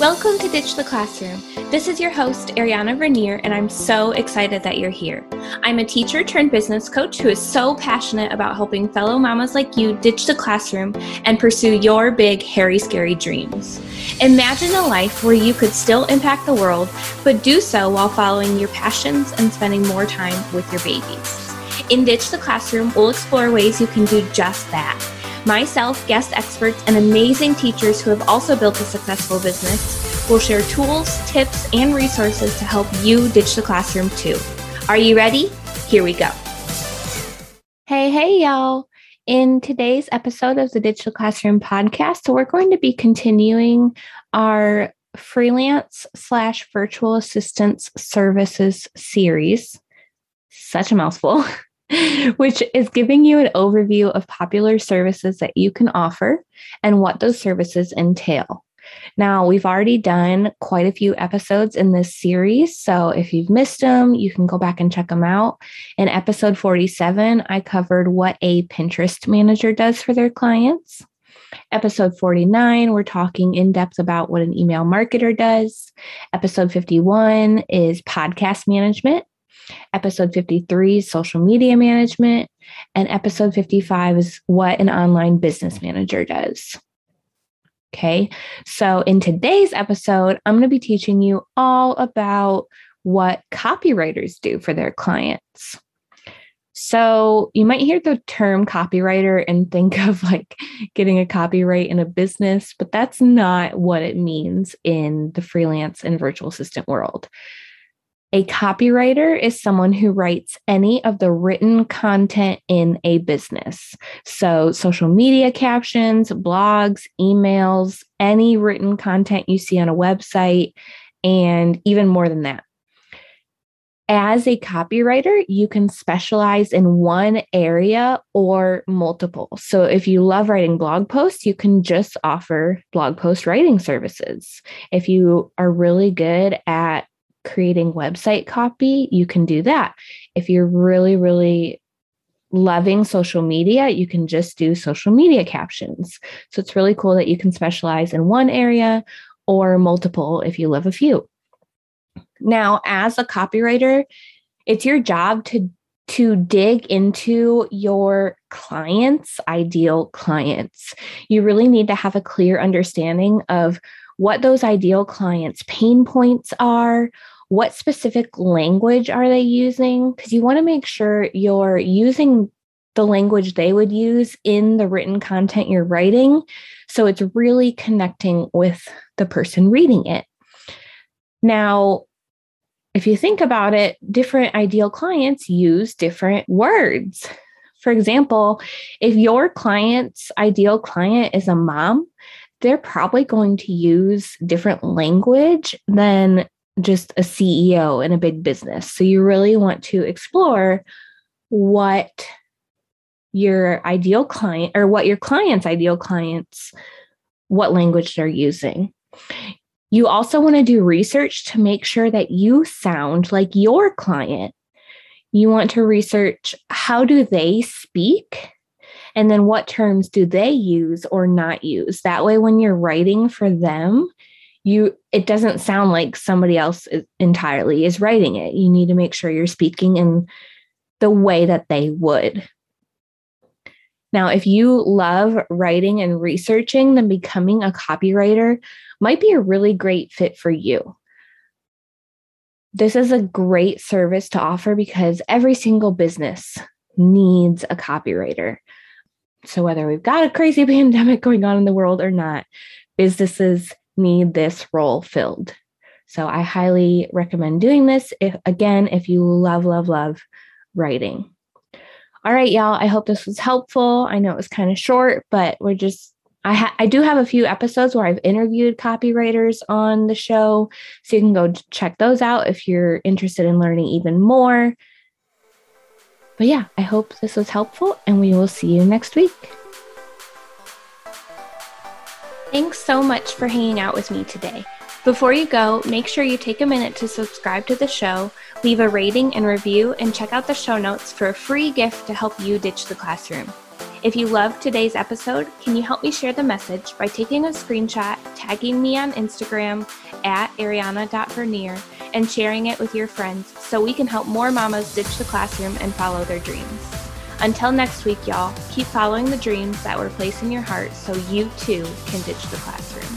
Welcome to Ditch the Classroom. This is your host, Ariana Vernier, and I'm so excited that you're here. I'm a teacher turned business coach who is so passionate about helping fellow mamas like you ditch the classroom and pursue your big, hairy, scary dreams. Imagine a life where you could still impact the world, but do so while following your passions and spending more time with your babies. In Ditch the Classroom, we'll explore ways you can do just that Myself, guest experts, and amazing teachers who have also built a successful business will share tools, tips, and resources to help you ditch the classroom too. Are you ready? Here we go. Hey, hey, y'all. In today's episode of the Ditch the Classroom podcast, we're going to be continuing our freelance slash virtual assistance services series. Such a mouthful. which is giving you an overview of popular services that you can offer and what those services entail. Now, we've already done quite a few episodes in this series. So if you've missed them, you can go back and check them out. In episode 47, I covered what a Pinterest manager does for their clients. Episode 49, we're talking in depth about what an email marketer does. Episode 51 is podcast management. Episode 53 is social media management. And episode 55 is what an online business manager does. Okay. So in today's episode, I'm going to be teaching you all about what copywriters do for their clients. So you might hear the term copywriter and think of like getting a copyright in a business, but that's not what it means in the freelance and virtual assistant world. A copywriter is someone who writes any of the written content in a business. So, social media captions, blogs, emails, any written content you see on a website, and even more than that. As a copywriter, you can specialize in one area or multiple. So, if you love writing blog posts, you can just offer blog post writing services. If you are really good at creating website copy, you can do that. If you're really, really loving social media, you can just do social media captions. So it's really cool that you can specialize in one area or multiple if you love a few. Now, as a copywriter, it's your job to to dig into your clients, ideal clients. You really need to have a clear understanding of what those ideal clients' pain points are, what specific language are they using? Because you want to make sure you're using the language they would use in the written content you're writing. So it's really connecting with the person reading it. Now, if you think about it, different ideal clients use different words. For example, if your client's ideal client is a mom, they're probably going to use different language than just a CEO in a big business. So you really want to explore what your ideal client or what your client's ideal clients what language they're using. You also want to do research to make sure that you sound like your client. You want to research how do they speak and then what terms do they use or not use. That way, when you're writing for them, you it doesn't sound like somebody else entirely is writing it. You need to make sure you're speaking in the way that they would. Now, if you love writing and researching, then becoming a copywriter might be a really great fit for you. This is a great service to offer because every single business needs a copywriter. So, whether we've got a crazy pandemic going on in the world or not, businesses need this role filled. So, I highly recommend doing this if, again, if you love, love, love writing. All right, y'all. I hope this was helpful. I know it was kind of short, but we're just I ha- I do have a few episodes where I've interviewed copywriters on the show, so you can go check those out if you're interested in learning even more. But yeah, I hope this was helpful and we will see you next week. Thanks so much for hanging out with me today. Before you go, make sure you take a minute to subscribe to the show, leave a rating and review, and check out the show notes for a free gift to help you ditch the classroom. If you loved today's episode, can you help me share the message by taking a screenshot, tagging me on Instagram at ariana.vernier, and sharing it with your friends so we can help more mamas ditch the classroom and follow their dreams. Until next week, y'all, keep following the dreams that were placed in your heart so you too can ditch the classroom.